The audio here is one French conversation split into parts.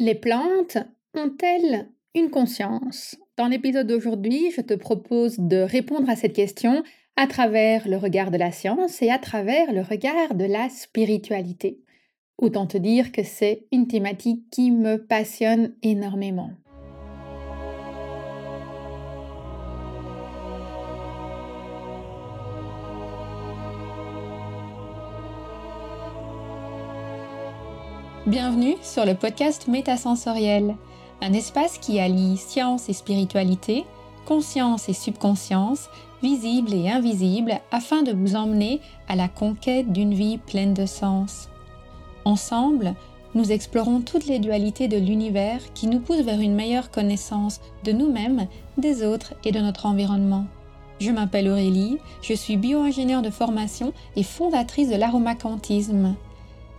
Les plantes ont-elles une conscience? Dans l'épisode d'aujourd'hui, je te propose de répondre à cette question à travers le regard de la science et à travers le regard de la spiritualité. Autant te dire que c'est une thématique qui me passionne énormément. Bienvenue sur le podcast Métasensoriel, un espace qui allie science et spiritualité, conscience et subconscience, visible et invisible, afin de vous emmener à la conquête d'une vie pleine de sens. Ensemble, nous explorons toutes les dualités de l'univers qui nous poussent vers une meilleure connaissance de nous-mêmes, des autres et de notre environnement. Je m'appelle Aurélie, je suis bio-ingénieure de formation et fondatrice de l'aromacantisme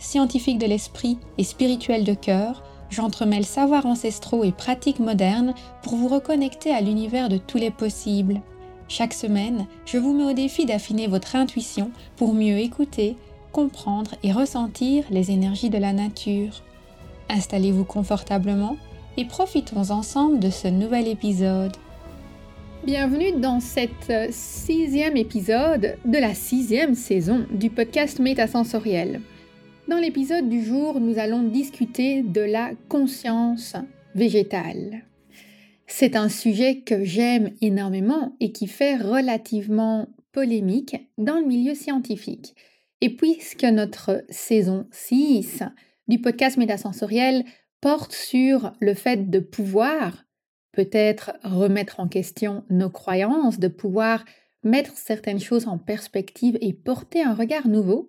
scientifique de l'esprit et spirituel de cœur, j'entremêle savoirs ancestraux et pratiques modernes pour vous reconnecter à l'univers de tous les possibles. Chaque semaine, je vous mets au défi d'affiner votre intuition pour mieux écouter, comprendre et ressentir les énergies de la nature. Installez-vous confortablement et profitons ensemble de ce nouvel épisode. Bienvenue dans cet sixième épisode de la sixième saison du podcast Métasensoriel. Dans l'épisode du jour, nous allons discuter de la conscience végétale. C'est un sujet que j'aime énormément et qui fait relativement polémique dans le milieu scientifique. Et puisque notre saison 6 du podcast métasensoriel porte sur le fait de pouvoir peut-être remettre en question nos croyances, de pouvoir mettre certaines choses en perspective et porter un regard nouveau,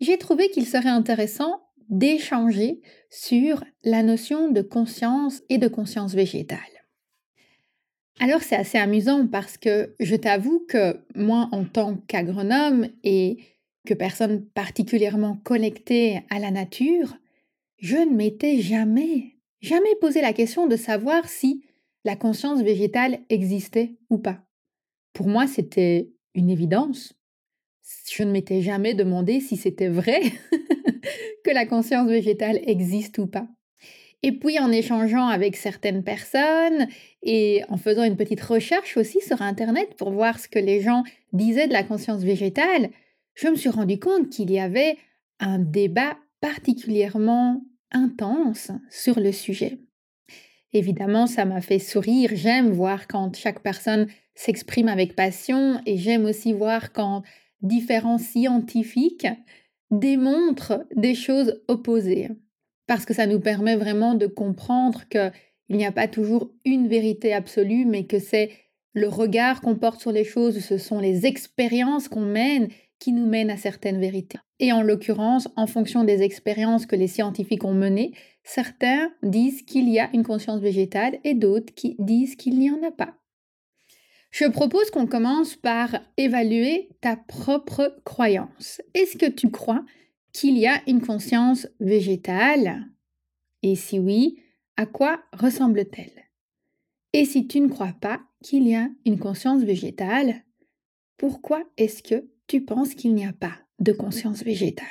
j'ai trouvé qu'il serait intéressant d'échanger sur la notion de conscience et de conscience végétale. Alors c'est assez amusant parce que je t'avoue que moi en tant qu'agronome et que personne particulièrement connectée à la nature, je ne m'étais jamais, jamais posé la question de savoir si la conscience végétale existait ou pas. Pour moi, c'était une évidence je ne m'étais jamais demandé si c'était vrai que la conscience végétale existe ou pas. Et puis en échangeant avec certaines personnes et en faisant une petite recherche aussi sur Internet pour voir ce que les gens disaient de la conscience végétale, je me suis rendu compte qu'il y avait un débat particulièrement intense sur le sujet. Évidemment, ça m'a fait sourire. J'aime voir quand chaque personne s'exprime avec passion et j'aime aussi voir quand différents scientifiques démontrent des choses opposées. Parce que ça nous permet vraiment de comprendre qu'il n'y a pas toujours une vérité absolue, mais que c'est le regard qu'on porte sur les choses, ce sont les expériences qu'on mène qui nous mènent à certaines vérités. Et en l'occurrence, en fonction des expériences que les scientifiques ont menées, certains disent qu'il y a une conscience végétale et d'autres qui disent qu'il n'y en a pas. Je propose qu'on commence par évaluer ta propre croyance. Est-ce que tu crois qu'il y a une conscience végétale? Et si oui, à quoi ressemble-t-elle? Et si tu ne crois pas qu'il y a une conscience végétale, pourquoi est-ce que tu penses qu'il n'y a pas de conscience végétale?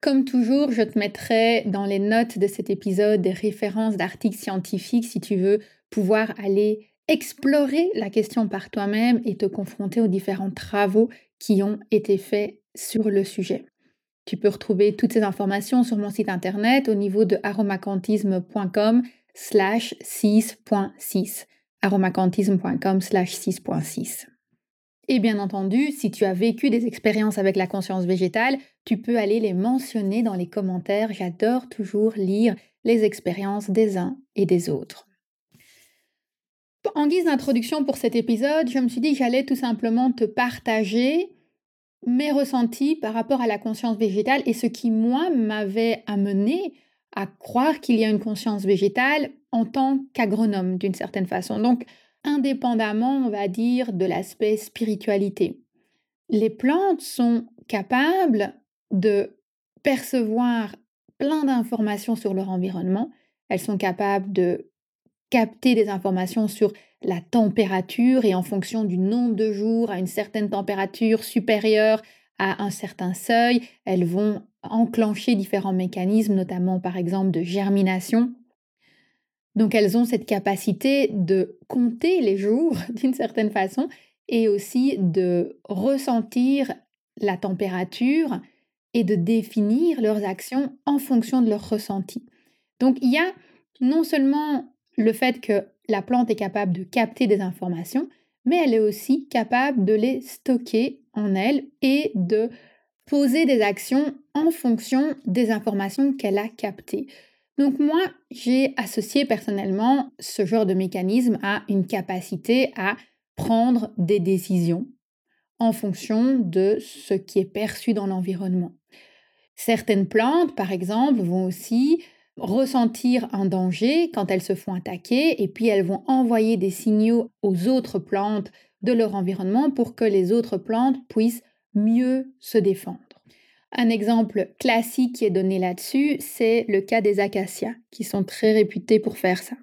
Comme toujours, je te mettrai dans les notes de cet épisode des références d'articles scientifiques si tu veux pouvoir aller explorer la question par toi-même et te confronter aux différents travaux qui ont été faits sur le sujet. Tu peux retrouver toutes ces informations sur mon site internet au niveau de aromacantisme.com slash 6.6 aromacantisme.com slash 6.6 et bien entendu, si tu as vécu des expériences avec la conscience végétale, tu peux aller les mentionner dans les commentaires. J'adore toujours lire les expériences des uns et des autres. En guise d'introduction pour cet épisode, je me suis dit que j'allais tout simplement te partager mes ressentis par rapport à la conscience végétale et ce qui, moi, m'avait amené à croire qu'il y a une conscience végétale en tant qu'agronome d'une certaine façon. Donc, indépendamment, on va dire, de l'aspect spiritualité. Les plantes sont capables de percevoir plein d'informations sur leur environnement. Elles sont capables de capter des informations sur la température et en fonction du nombre de jours à une certaine température supérieure à un certain seuil, elles vont enclencher différents mécanismes, notamment par exemple de germination. Donc elles ont cette capacité de compter les jours d'une certaine façon et aussi de ressentir la température et de définir leurs actions en fonction de leur ressenti. Donc il y a non seulement le fait que la plante est capable de capter des informations, mais elle est aussi capable de les stocker en elle et de poser des actions en fonction des informations qu'elle a captées. Donc moi, j'ai associé personnellement ce genre de mécanisme à une capacité à prendre des décisions en fonction de ce qui est perçu dans l'environnement. Certaines plantes, par exemple, vont aussi ressentir un danger quand elles se font attaquer et puis elles vont envoyer des signaux aux autres plantes de leur environnement pour que les autres plantes puissent mieux se défendre. Un exemple classique qui est donné là-dessus, c'est le cas des acacias, qui sont très réputés pour faire ça.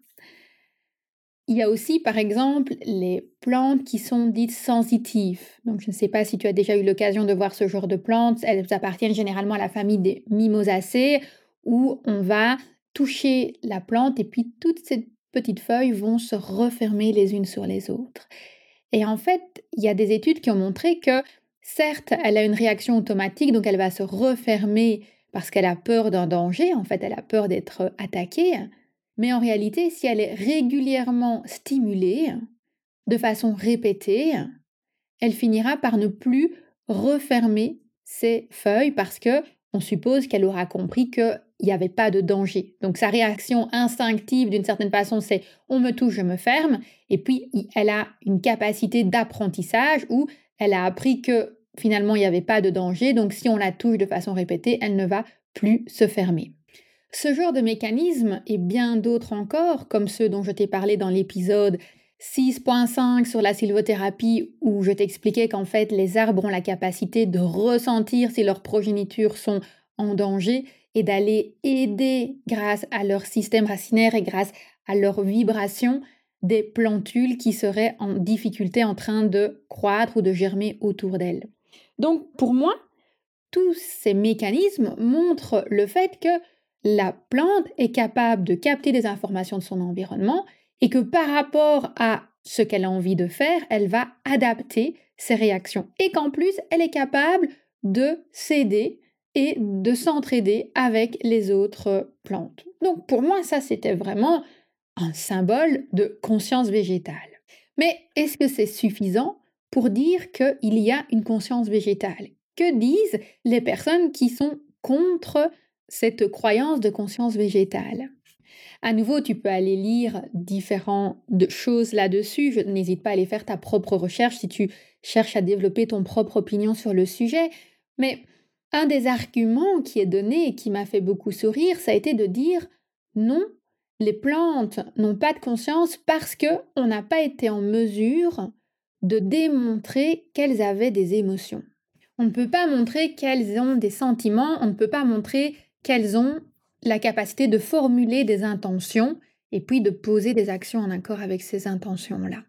Il y a aussi, par exemple, les plantes qui sont dites sensitives. Donc, je ne sais pas si tu as déjà eu l'occasion de voir ce genre de plantes. Elles appartiennent généralement à la famille des mimosacées, où on va toucher la plante et puis toutes ces petites feuilles vont se refermer les unes sur les autres. Et en fait, il y a des études qui ont montré que certes, elle a une réaction automatique, donc elle va se refermer parce qu'elle a peur d'un danger, en fait, elle a peur d'être attaquée, mais en réalité, si elle est régulièrement stimulée, de façon répétée, elle finira par ne plus refermer ses feuilles parce que on suppose qu'elle aura compris qu'il n'y avait pas de danger. Donc sa réaction instinctive d'une certaine façon, c'est on me touche, je me ferme. Et puis elle a une capacité d'apprentissage où elle a appris que finalement il n'y avait pas de danger. Donc si on la touche de façon répétée, elle ne va plus se fermer. Ce genre de mécanisme et bien d'autres encore, comme ceux dont je t'ai parlé dans l'épisode 6.5 sur la sylvothérapie où je t'expliquais qu'en fait les arbres ont la capacité de ressentir si leurs progénitures sont en danger et d'aller aider grâce à leur système racinaire et grâce à leur vibration des plantules qui seraient en difficulté en train de croître ou de germer autour d'elles. Donc pour moi, tous ces mécanismes montrent le fait que la plante est capable de capter des informations de son environnement et que par rapport à ce qu'elle a envie de faire, elle va adapter ses réactions et qu'en plus, elle est capable de s'aider et de s'entraider avec les autres plantes. Donc pour moi, ça, c'était vraiment un symbole de conscience végétale. Mais est-ce que c'est suffisant pour dire qu'il y a une conscience végétale? Que disent les personnes qui sont contre cette croyance de conscience végétale? À nouveau, tu peux aller lire différentes choses là-dessus. Je n'hésite pas à aller faire ta propre recherche si tu cherches à développer ton propre opinion sur le sujet. Mais un des arguments qui est donné et qui m'a fait beaucoup sourire, ça a été de dire non, les plantes n'ont pas de conscience parce que on n'a pas été en mesure de démontrer qu'elles avaient des émotions. On ne peut pas montrer qu'elles ont des sentiments, on ne peut pas montrer qu'elles ont la capacité de formuler des intentions et puis de poser des actions en accord avec ces intentions-là.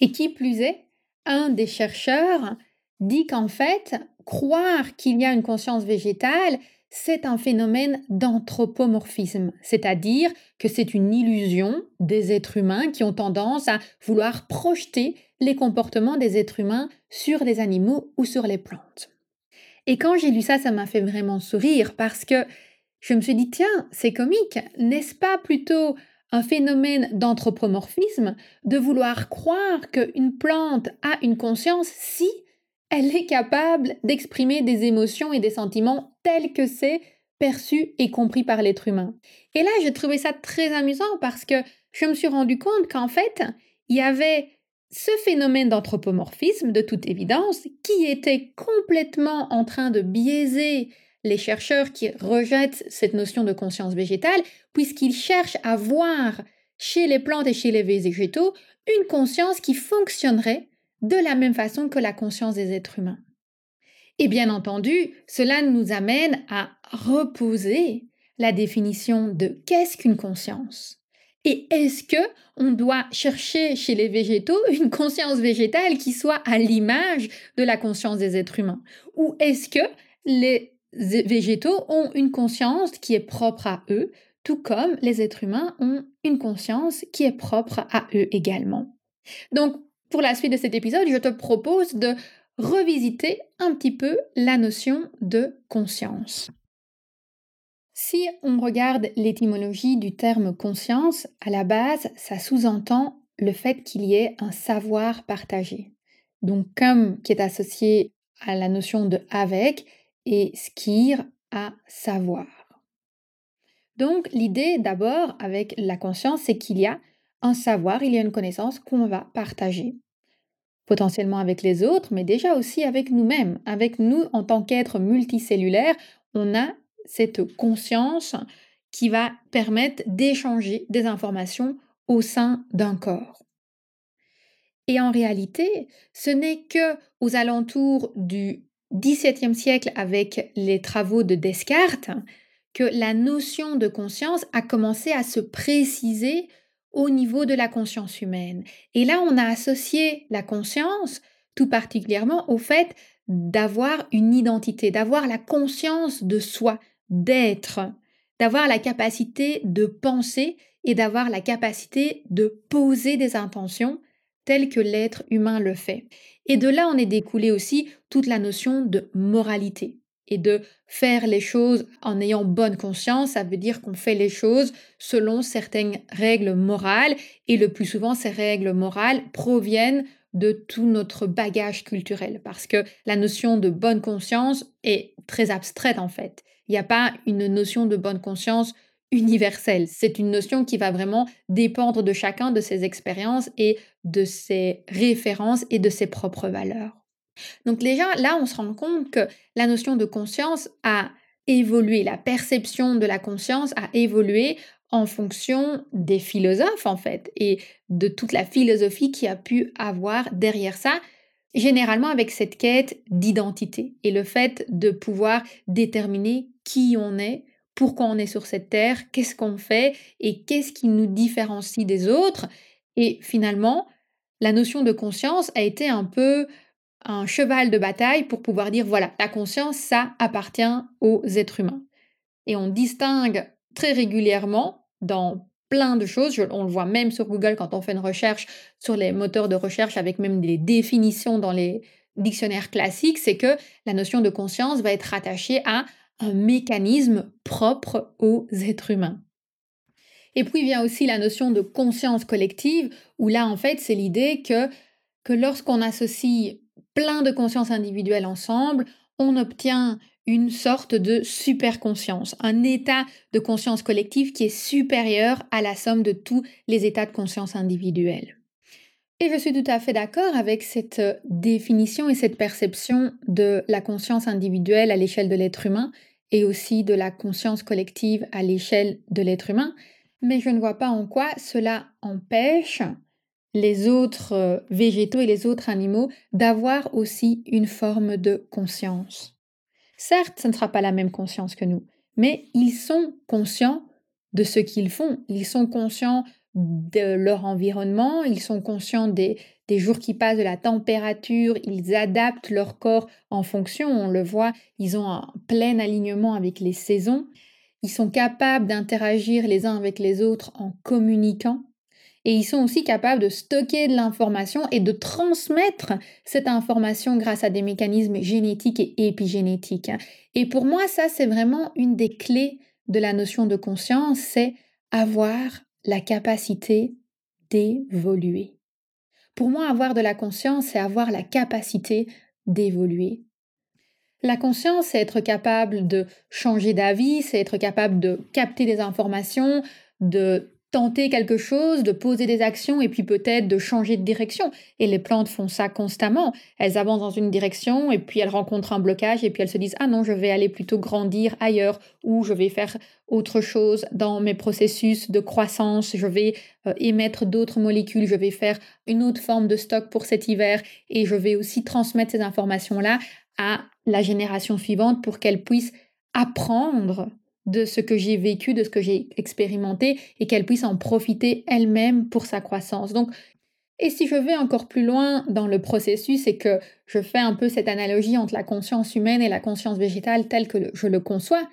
Et qui plus est, un des chercheurs dit qu'en fait, croire qu'il y a une conscience végétale, c'est un phénomène d'anthropomorphisme, c'est-à-dire que c'est une illusion des êtres humains qui ont tendance à vouloir projeter les comportements des êtres humains sur les animaux ou sur les plantes. Et quand j'ai lu ça, ça m'a fait vraiment sourire parce que je me suis dit, tiens, c'est comique, n'est-ce pas plutôt un phénomène d'anthropomorphisme de vouloir croire qu'une plante a une conscience si elle est capable d'exprimer des émotions et des sentiments tels que c'est perçu et compris par l'être humain. Et là, j'ai trouvé ça très amusant parce que je me suis rendu compte qu'en fait, il y avait ce phénomène d'anthropomorphisme, de toute évidence, qui était complètement en train de biaiser les chercheurs qui rejettent cette notion de conscience végétale, puisqu'ils cherchent à voir chez les plantes et chez les végétaux une conscience qui fonctionnerait de la même façon que la conscience des êtres humains. Et bien entendu, cela nous amène à reposer la définition de qu'est-ce qu'une conscience? Et est-ce que on doit chercher chez les végétaux une conscience végétale qui soit à l'image de la conscience des êtres humains? Ou est-ce que les végétaux ont une conscience qui est propre à eux, tout comme les êtres humains ont une conscience qui est propre à eux également? Pour la suite de cet épisode, je te propose de revisiter un petit peu la notion de conscience. Si on regarde l'étymologie du terme conscience, à la base, ça sous-entend le fait qu'il y ait un savoir partagé. Donc comme qui est associé à la notion de avec et skir à savoir. Donc l'idée d'abord avec la conscience, c'est qu'il y a un savoir, il y a une connaissance qu'on va partager. Potentiellement avec les autres, mais déjà aussi avec nous-mêmes. Avec nous, en tant qu'êtres multicellulaires, on a cette conscience qui va permettre d'échanger des informations au sein d'un corps. Et en réalité, ce n'est que aux alentours du XVIIe siècle avec les travaux de Descartes que la notion de conscience a commencé à se préciser au niveau de la conscience humaine. Et là, on a associé la conscience tout particulièrement au fait d'avoir une identité, d'avoir la conscience de soi, d'être, d'avoir la capacité de penser et d'avoir la capacité de poser des intentions telles que l'être humain le fait. Et de là, on est découlé aussi toute la notion de moralité et de faire les choses en ayant bonne conscience, ça veut dire qu'on fait les choses selon certaines règles morales et le plus souvent ces règles morales proviennent de tout notre bagage culturel parce que la notion de bonne conscience est très abstraite en fait. Il n'y a pas une notion de bonne conscience universelle. C'est une notion qui va vraiment dépendre de chacun de ses expériences et de ses références et de ses propres valeurs. Donc déjà, là, on se rend compte que la notion de conscience a évolué, la perception de la conscience a évolué en fonction des philosophes, en fait, et de toute la philosophie qui a pu avoir derrière ça, généralement avec cette quête d'identité et le fait de pouvoir déterminer qui on est, pourquoi on est sur cette terre, qu'est-ce qu'on fait et qu'est-ce qui nous différencie des autres. Et finalement, la notion de conscience a été un peu un cheval de bataille pour pouvoir dire, voilà, la conscience, ça appartient aux êtres humains. Et on distingue très régulièrement dans plein de choses, on le voit même sur Google quand on fait une recherche sur les moteurs de recherche avec même des définitions dans les dictionnaires classiques, c'est que la notion de conscience va être rattachée à un mécanisme propre aux êtres humains. Et puis vient aussi la notion de conscience collective, où là en fait c'est l'idée que, que lorsqu'on associe plein de consciences individuelles ensemble, on obtient une sorte de super conscience, un état de conscience collective qui est supérieur à la somme de tous les états de conscience individuels. Et je suis tout à fait d'accord avec cette définition et cette perception de la conscience individuelle à l'échelle de l'être humain et aussi de la conscience collective à l'échelle de l'être humain, mais je ne vois pas en quoi cela empêche les autres euh, végétaux et les autres animaux d'avoir aussi une forme de conscience. Certes, ce ne sera pas la même conscience que nous, mais ils sont conscients de ce qu'ils font, ils sont conscients de leur environnement, ils sont conscients des, des jours qui passent, de la température, ils adaptent leur corps en fonction, on le voit, ils ont un plein alignement avec les saisons, ils sont capables d'interagir les uns avec les autres en communiquant, et ils sont aussi capables de stocker de l'information et de transmettre cette information grâce à des mécanismes génétiques et épigénétiques. Et pour moi, ça, c'est vraiment une des clés de la notion de conscience, c'est avoir la capacité d'évoluer. Pour moi, avoir de la conscience, c'est avoir la capacité d'évoluer. La conscience, c'est être capable de changer d'avis, c'est être capable de capter des informations, de tenter quelque chose, de poser des actions et puis peut-être de changer de direction. Et les plantes font ça constamment. Elles avancent dans une direction et puis elles rencontrent un blocage et puis elles se disent ah non, je vais aller plutôt grandir ailleurs ou je vais faire autre chose dans mes processus de croissance, je vais euh, émettre d'autres molécules, je vais faire une autre forme de stock pour cet hiver et je vais aussi transmettre ces informations-là à la génération suivante pour qu'elle puisse apprendre de ce que j'ai vécu, de ce que j'ai expérimenté et qu'elle puisse en profiter elle-même pour sa croissance. Donc, et si je vais encore plus loin dans le processus et que je fais un peu cette analogie entre la conscience humaine et la conscience végétale telle que je le conçois,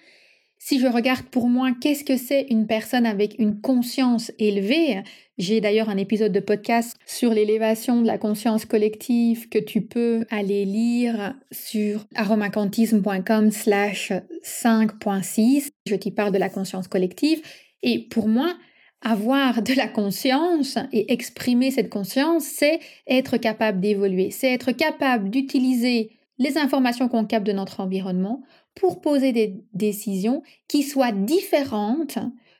si je regarde pour moi qu'est-ce que c'est une personne avec une conscience élevée, j'ai d'ailleurs un épisode de podcast sur l'élévation de la conscience collective que tu peux aller lire sur aromacantisme.com slash 5.6. Je t'y parle de la conscience collective. Et pour moi, avoir de la conscience et exprimer cette conscience, c'est être capable d'évoluer, c'est être capable d'utiliser les informations qu'on capte de notre environnement pour poser des décisions qui soient différentes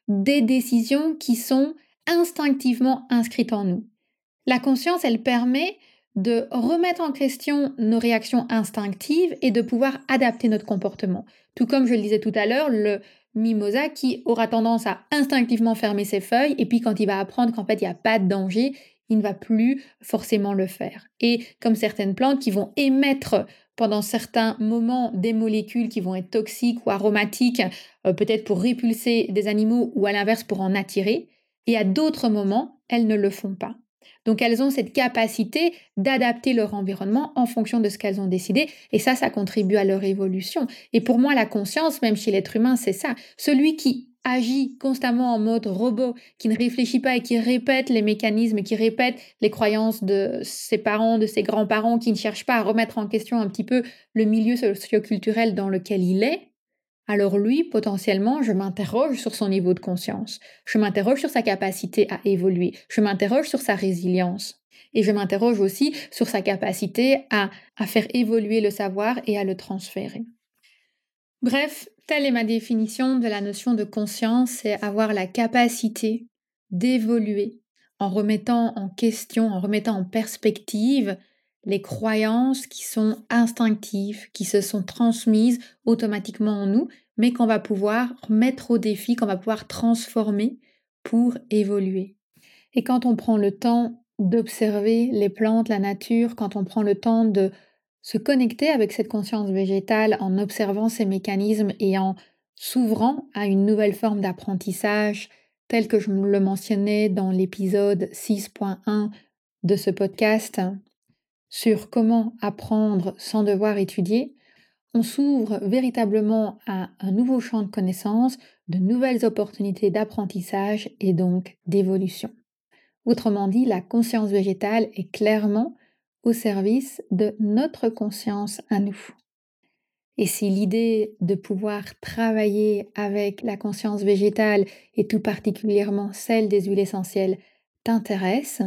des décisions qui sont instinctivement inscrites en nous. La conscience, elle permet de remettre en question nos réactions instinctives et de pouvoir adapter notre comportement. Tout comme je le disais tout à l'heure, le mimosa qui aura tendance à instinctivement fermer ses feuilles et puis quand il va apprendre qu'en fait il n'y a pas de danger, il ne va plus forcément le faire. Et comme certaines plantes qui vont émettre pendant certains moments des molécules qui vont être toxiques ou aromatiques, euh, peut-être pour répulser des animaux ou à l'inverse pour en attirer, et à d'autres moments, elles ne le font pas. Donc elles ont cette capacité d'adapter leur environnement en fonction de ce qu'elles ont décidé, et ça, ça contribue à leur évolution. Et pour moi, la conscience, même chez l'être humain, c'est ça. Celui qui agit constamment en mode robot, qui ne réfléchit pas et qui répète les mécanismes, qui répète les croyances de ses parents, de ses grands-parents, qui ne cherche pas à remettre en question un petit peu le milieu socioculturel dans lequel il est, alors lui, potentiellement, je m'interroge sur son niveau de conscience, je m'interroge sur sa capacité à évoluer, je m'interroge sur sa résilience. Et je m'interroge aussi sur sa capacité à, à faire évoluer le savoir et à le transférer. Bref, Telle est ma définition de la notion de conscience, c'est avoir la capacité d'évoluer en remettant en question, en remettant en perspective les croyances qui sont instinctives, qui se sont transmises automatiquement en nous, mais qu'on va pouvoir mettre au défi, qu'on va pouvoir transformer pour évoluer. Et quand on prend le temps d'observer les plantes, la nature, quand on prend le temps de se connecter avec cette conscience végétale en observant ces mécanismes et en s'ouvrant à une nouvelle forme d'apprentissage, tel que je le mentionnais dans l'épisode 6.1 de ce podcast sur comment apprendre sans devoir étudier, on s'ouvre véritablement à un nouveau champ de connaissances, de nouvelles opportunités d'apprentissage et donc d'évolution. Autrement dit, la conscience végétale est clairement au service de notre conscience à nous. Et si l'idée de pouvoir travailler avec la conscience végétale et tout particulièrement celle des huiles essentielles t'intéresse,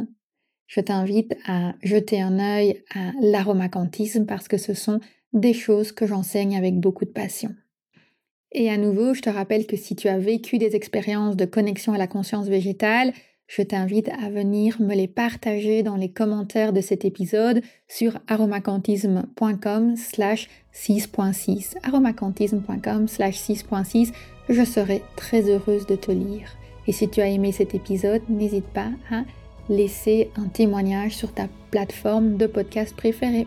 je t'invite à jeter un œil à l'aromacantisme parce que ce sont des choses que j'enseigne avec beaucoup de passion. Et à nouveau, je te rappelle que si tu as vécu des expériences de connexion à la conscience végétale, je t'invite à venir me les partager dans les commentaires de cet épisode sur aromacantisme.com slash 6.6. aromacantisme.com slash 6.6. Je serai très heureuse de te lire. Et si tu as aimé cet épisode, n'hésite pas à laisser un témoignage sur ta plateforme de podcast préférée.